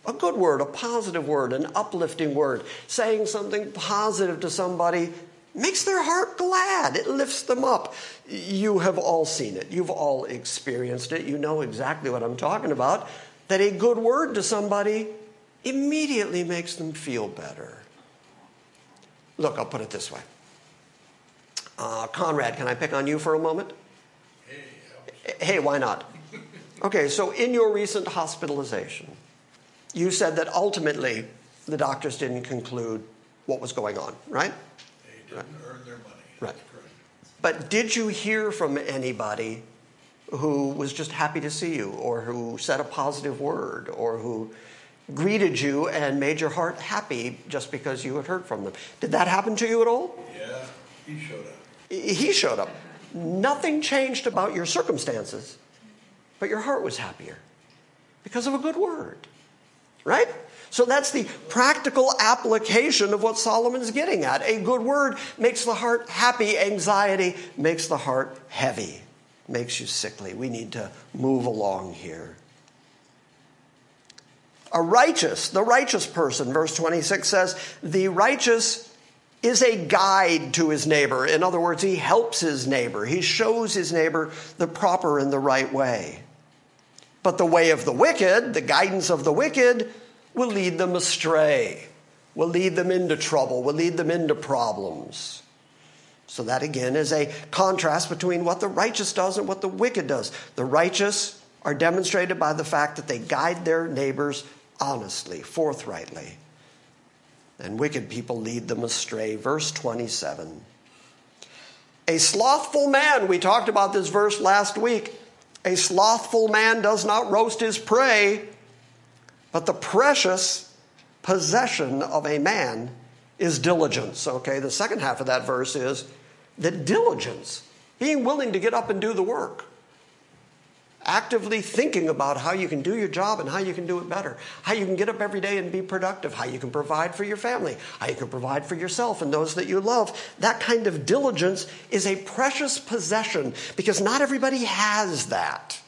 A good word, a positive word, an uplifting word, saying something positive to somebody makes their heart glad. It lifts them up. You have all seen it. You've all experienced it. You know exactly what I'm talking about. That a good word to somebody immediately makes them feel better. Look, I'll put it this way. Uh, Conrad, can I pick on you for a moment? Hey, why not? Okay, so in your recent hospitalization, you said that ultimately the doctors didn't conclude what was going on, right? They didn't earn their money. Right. But did you hear from anybody who was just happy to see you, or who said a positive word, or who greeted you and made your heart happy just because you had heard from them? Did that happen to you at all? Yeah, he showed up. He showed up. Nothing changed about your circumstances, but your heart was happier because of a good word. Right? So that's the practical application of what Solomon's getting at. A good word makes the heart happy, anxiety makes the heart heavy, makes you sickly. We need to move along here. A righteous, the righteous person, verse 26 says, the righteous is a guide to his neighbor. In other words, he helps his neighbor. He shows his neighbor the proper and the right way. But the way of the wicked, the guidance of the wicked, will lead them astray, will lead them into trouble, will lead them into problems. So, that again is a contrast between what the righteous does and what the wicked does. The righteous are demonstrated by the fact that they guide their neighbors honestly, forthrightly and wicked people lead them astray. Verse 27. A slothful man, we talked about this verse last week. A slothful man does not roast his prey, but the precious possession of a man is diligence. Okay, the second half of that verse is that diligence, being willing to get up and do the work actively thinking about how you can do your job and how you can do it better, how you can get up every day and be productive, how you can provide for your family, how you can provide for yourself and those that you love. That kind of diligence is a precious possession because not everybody has that.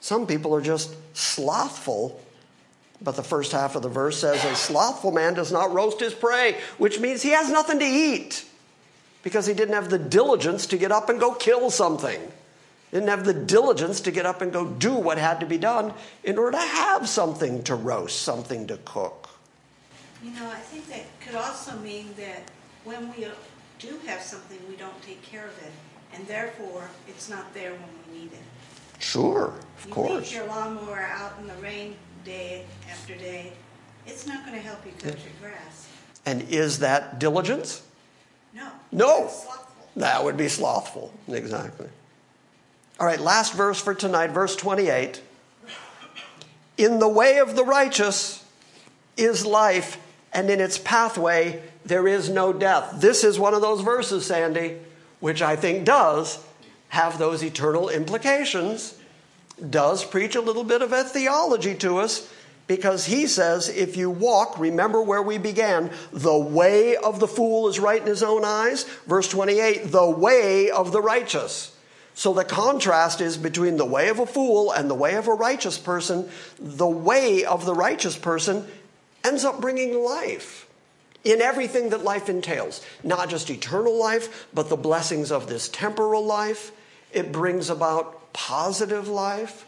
Some people are just slothful. But the first half of the verse says, A slothful man does not roast his prey, which means he has nothing to eat because he didn't have the diligence to get up and go kill something didn't have the diligence to get up and go do what had to be done in order to have something to roast, something to cook. You know, I think that could also mean that when we do have something, we don't take care of it, and therefore it's not there when we need it. Sure, of you course. leave your lawnmower out in the rain day after day, it's not going to help you cut your grass. And is that diligence? No. No. That would be slothful, exactly. All right, last verse for tonight, verse 28. In the way of the righteous is life, and in its pathway there is no death. This is one of those verses, Sandy, which I think does have those eternal implications, does preach a little bit of a theology to us, because he says, if you walk, remember where we began, the way of the fool is right in his own eyes. Verse 28, the way of the righteous. So the contrast is between the way of a fool and the way of a righteous person. The way of the righteous person ends up bringing life in everything that life entails, not just eternal life, but the blessings of this temporal life. It brings about positive life.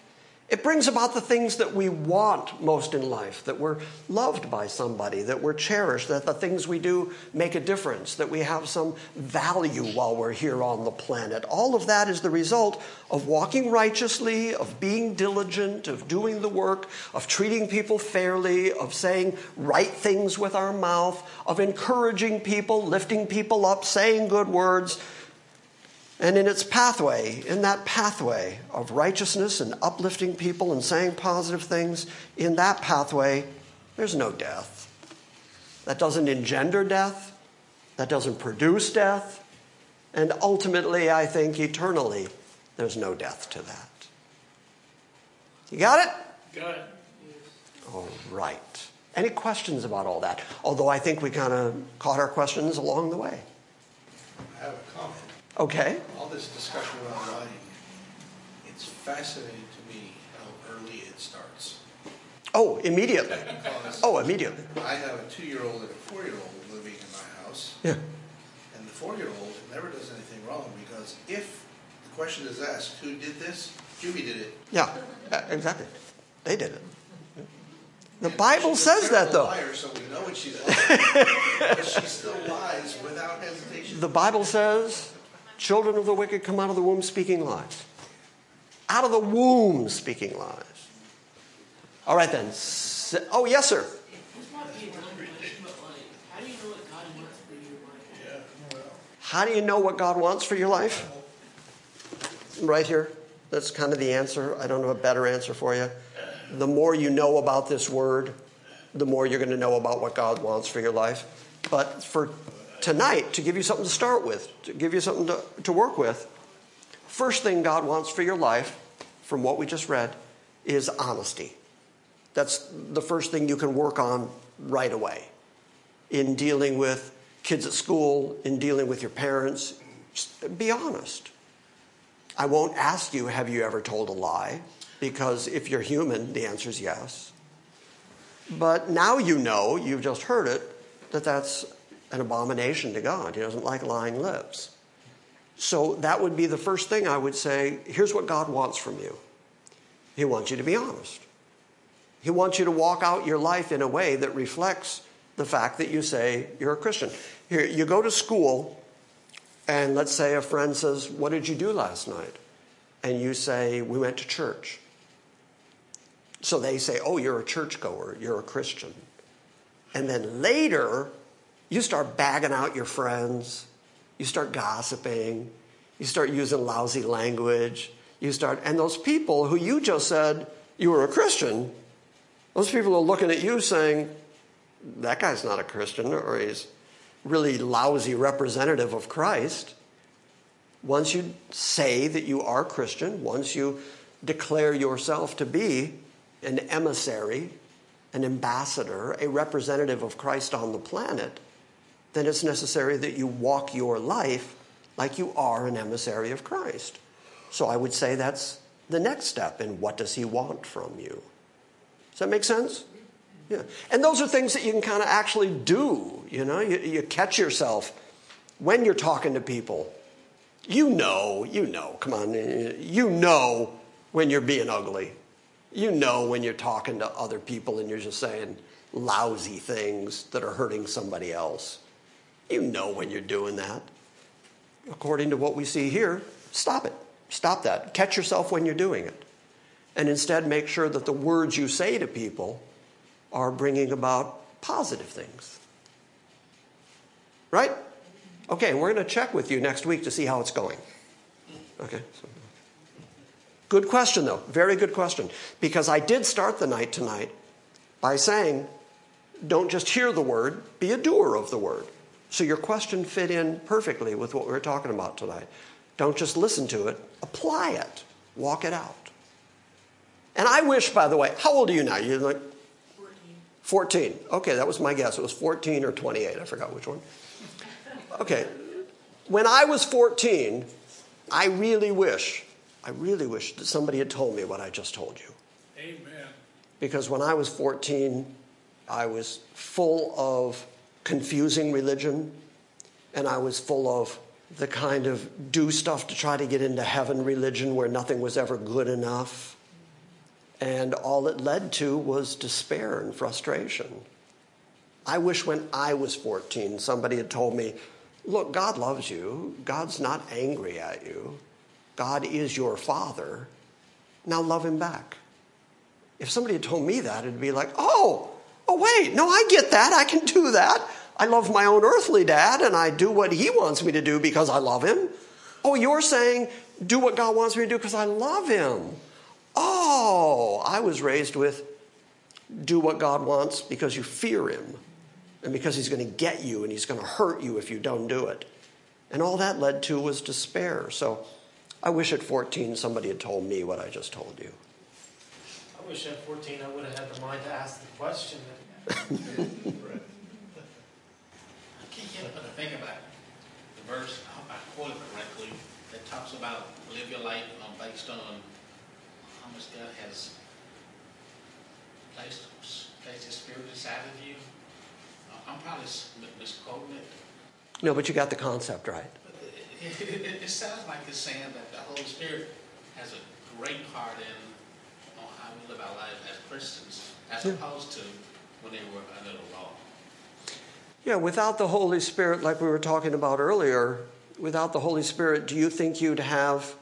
It brings about the things that we want most in life, that we're loved by somebody, that we're cherished, that the things we do make a difference, that we have some value while we're here on the planet. All of that is the result of walking righteously, of being diligent, of doing the work, of treating people fairly, of saying right things with our mouth, of encouraging people, lifting people up, saying good words and in its pathway, in that pathway of righteousness and uplifting people and saying positive things, in that pathway, there's no death. That doesn't engender death, that doesn't produce death, and ultimately, I think eternally, there's no death to that. You got it? Got it. All right. Any questions about all that? Although I think we kind of caught our questions along the way. I have a comment. Okay. All this discussion about lying, it's fascinating to me how early it starts. Oh, immediately. Because Oh, immediately. I have a two-year-old and a four-year-old living in my house, Yeah. and the four-year-old never does anything wrong because if the question is asked, who did this? Jimmy did it. Yeah, exactly. They did it. The Bible says that, though. Liar, so we know what she's lying, but she still lies without hesitation. The Bible says, children of the wicked come out of the womb speaking lies. Out of the womb speaking lies. All right, then. Oh, yes, sir. How do you know what God wants for your life? Right here. That's kind of the answer. I don't have a better answer for you. The more you know about this word, the more you're going to know about what God wants for your life. But for tonight, to give you something to start with, to give you something to, to work with, first thing God wants for your life, from what we just read, is honesty. That's the first thing you can work on right away in dealing with kids at school, in dealing with your parents. Just be honest. I won't ask you, have you ever told a lie? Because if you're human, the answer is yes. But now you know, you've just heard it, that that's an abomination to God. He doesn't like lying lips. So that would be the first thing I would say here's what God wants from you He wants you to be honest. He wants you to walk out your life in a way that reflects the fact that you say you're a Christian. Here, you go to school, and let's say a friend says, What did you do last night? And you say, We went to church. So they say, Oh, you're a churchgoer, you're a Christian. And then later, you start bagging out your friends, you start gossiping, you start using lousy language, you start, and those people who you just said you were a Christian, those people are looking at you saying, that guy's not a Christian, or he's really lousy representative of Christ. Once you say that you are Christian, once you declare yourself to be an emissary, an ambassador, a representative of Christ on the planet, then it's necessary that you walk your life like you are an emissary of Christ. So I would say that's the next step in what does he want from you? Does that make sense? Yeah. And those are things that you can kind of actually do. You know, you, you catch yourself when you're talking to people. You know, you know, come on, you know when you're being ugly. You know when you're talking to other people and you're just saying lousy things that are hurting somebody else. You know when you're doing that. According to what we see here, stop it. Stop that. Catch yourself when you're doing it. And instead, make sure that the words you say to people are bringing about positive things. Right? Okay, we're going to check with you next week to see how it's going. Okay. So. Good question, though. Very good question. Because I did start the night tonight by saying, don't just hear the word, be a doer of the word. So your question fit in perfectly with what we were talking about tonight. Don't just listen to it, apply it, walk it out. And I wish, by the way, how old are you now? You're like 14. 14. Okay, that was my guess. It was 14 or 28. I forgot which one. Okay. When I was 14, I really wish, I really wish that somebody had told me what I just told you. Amen. Because when I was 14, I was full of confusing religion, and I was full of the kind of do stuff to try to get into heaven religion where nothing was ever good enough. And all it led to was despair and frustration. I wish when I was 14, somebody had told me, Look, God loves you. God's not angry at you. God is your father. Now love him back. If somebody had told me that, it'd be like, Oh, oh, wait, no, I get that. I can do that. I love my own earthly dad and I do what he wants me to do because I love him. Oh, you're saying do what God wants me to do because I love him. Oh, I was raised with do what God wants because you fear him and because he's going to get you and he's going to hurt you if you don't do it. And all that led to was despair. So I wish at 14 somebody had told me what I just told you. I wish at 14 I would have had the mind to ask the question. I can't help but to think about the verse, I hope I quote it correctly, that talks about live your life um, based on how much God has placed, placed His Spirit inside of you. Uh, I'm probably s- misquoting it, No, but you got the concept right. it, it, it, it sounds like it's saying that the Holy Spirit has a great part in on how we live our lives as Christians, as Yeah. opposed to when they were under the law. Yeah, without the Holy Spirit, like we were talking about earlier, without the Holy Spirit, do you think you'd have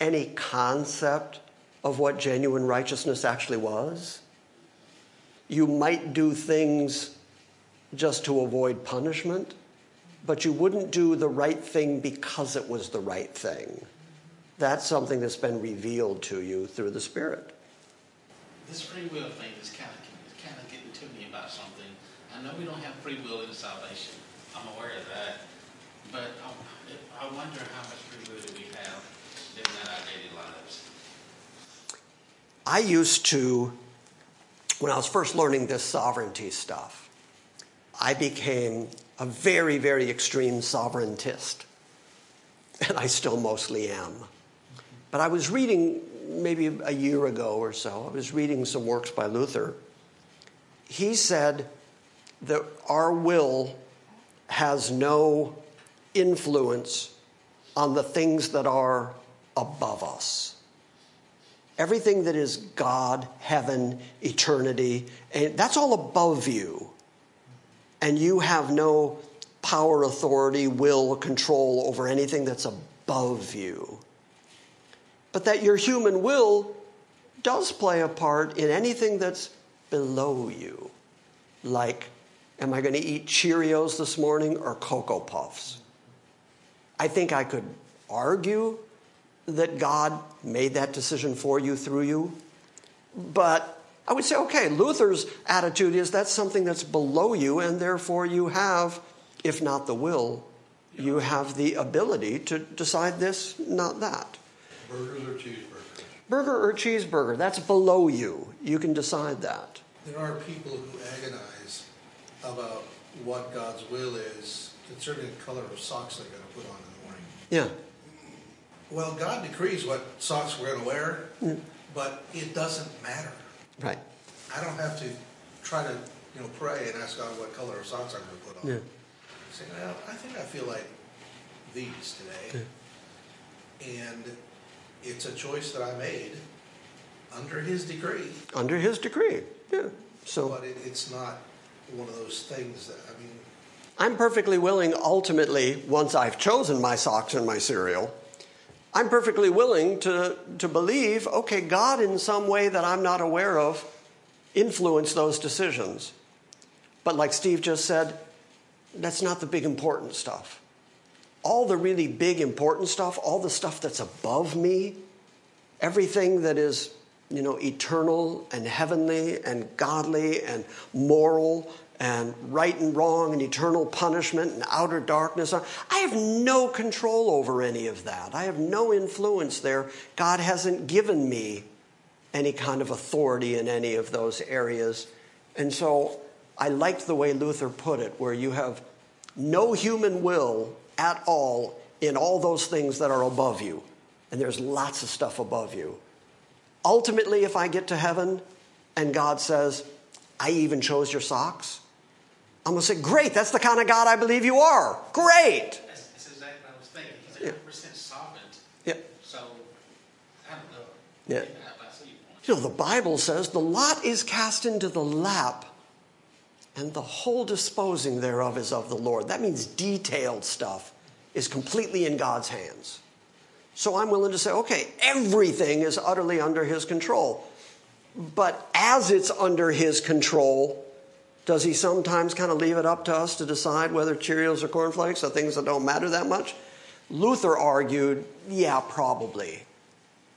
any concept of what genuine righteousness actually was? You might do things just to avoid punishment, but you wouldn't do the right thing because it was the right thing. That's something that's been revealed to you through the Spirit. This free will thing is kind of kind of getting to me about something. I know we don't have free will in salvation. I'm aware of that, but I, I wonder how much free will do we have in our daily lives. I used to, when I was first learning this sovereignty stuff, I became a very, very extreme sovereigntist. And I still mostly am. But I was reading maybe a year ago or so, I was reading some works by Luther. He said that our will has no influence on the things that are above us everything that is God, heaven, eternity, and that's all above you. And you have no power, authority, will, control over anything that's above you. But that your human will does play a part in anything that's below you. Like, am I going to eat Cheerios this morning or Cocoa Puffs? I think I could argue that God made that decision for you through you. But I would say, okay, Luther's attitude is that's something that's below you, and therefore you have, if not the will, you have the ability to decide this, not that. Burgers or cheeseburgers? Burger or cheeseburger, that's below you. You can decide that. There are people who agonize about what God's will is concerning the color of socks they're going to put on in the morning. Yeah. Well, God decrees what socks we're going to wear, mm. but it doesn't matter. Right. I don't have to try to, you know, pray and ask God what color of socks I'm going to put on. Yeah. Say, well, I think I feel like these today. And it's a choice that I made under His decree, Under his decree. Yeah. So but it, it's not one of those things that, I mean, I'm perfectly willing, ultimately, once I've chosen my socks and my cereal, I'm perfectly willing to, to believe, okay, God, in some way that I'm not aware of, influenced those decisions. But like Steve just said, that's not the big important stuff. All the really big important stuff, all the stuff that's above me, everything that is, you know, eternal and heavenly and godly and moral and right and wrong and eternal punishment and outer darkness. I have no control over any of that. I have no influence there. God hasn't given me any kind of authority in any of those areas. And so I liked the way Luther put it, where you have no human will at all in all those things that are above you. And there's lots of stuff above you. Ultimately, if I get to heaven and God says, I even chose your socks, I'm going to say, Great, that's the kind of God I believe you are. Great. That's, that's exactly what I was thinking. He's Yeah. 100% sovereign. Yeah. So, I don't know. Yeah. I, I see your point. You know, the Bible says the lot is cast into the lap, and the whole disposing thereof is of the Lord. That means detailed stuff is completely in God's hands. So I'm willing to say, okay, everything is utterly under his control. But as it's under his control, does he sometimes kind of leave it up to us to decide whether Cheerios or cornflakes are things that don't matter that much? Luther argued, yeah, probably.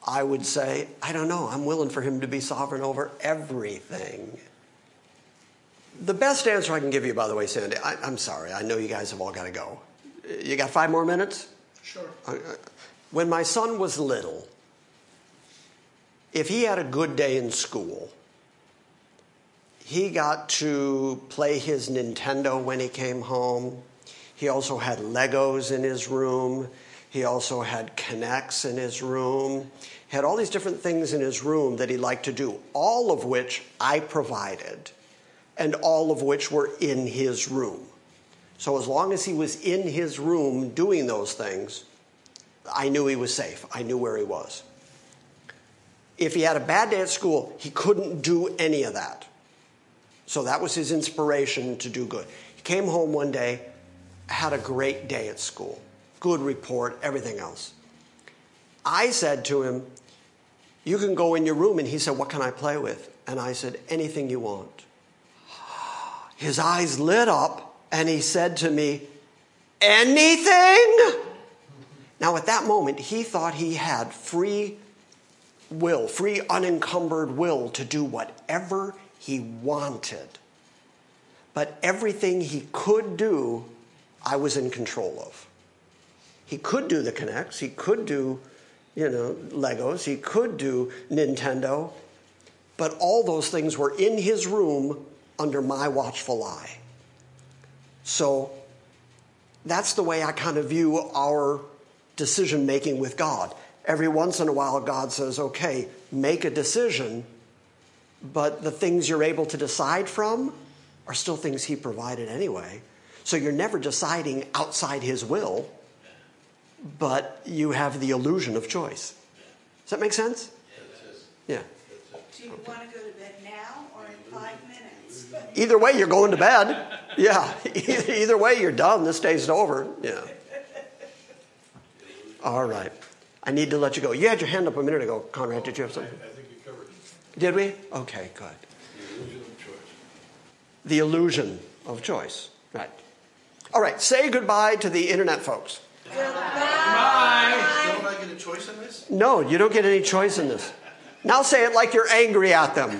I would say, I don't know, I'm willing for him to be sovereign over everything. The best answer I can give you, by the way, Sandy, I, am sorry, I know you guys have all got to go. You got five more minutes? Sure. Uh, uh, when my son was little, if he had a good day in school, he got to play his Nintendo when he came home. He also had Legos in his room. He also had K'NEX in his room. He had all these different things in his room that he liked to do, all of which I provided, and all of which were in his room. So as long as he was in his room doing those things, I knew he was safe. I knew where he was. If he had a bad day at school, he couldn't do any of that. So that was his inspiration to do good. He came home one day, had a great day at school, good report, everything else. I said to him, You can go in your room. And he said, What can I play with? And I said, Anything you want. His eyes lit up and he said to me, Anything? Now, at that moment, he thought he had free will, free unencumbered will to do whatever he wanted. But everything he could do, I was in control of. He could do the K'NEX, he could do, you know, Legos, he could do Nintendo, but all those things were in his room under my watchful eye. So that's the way I kind of view our decision making with God. Every once in a while, God says, okay, make a decision, but the things you're able to decide from are still things He provided anyway. So you're never deciding outside His will, but you have the illusion of choice. Does that make sense? Yeah. Do you want to go to bed now or in five minutes? Either way, you're going to bed. Yeah. Either way, you're done. This day's over. Yeah. All right. I need to let you go. You had your hand up a minute ago, Conrad. Did you have something? I think you covered it. Did we? Okay, good. The illusion of choice. The illusion of choice. Right. All right. Say goodbye to the internet folks. Goodbye. Don't I get a choice in this? No, you don't get any choice in this. Now say it like you're angry at them.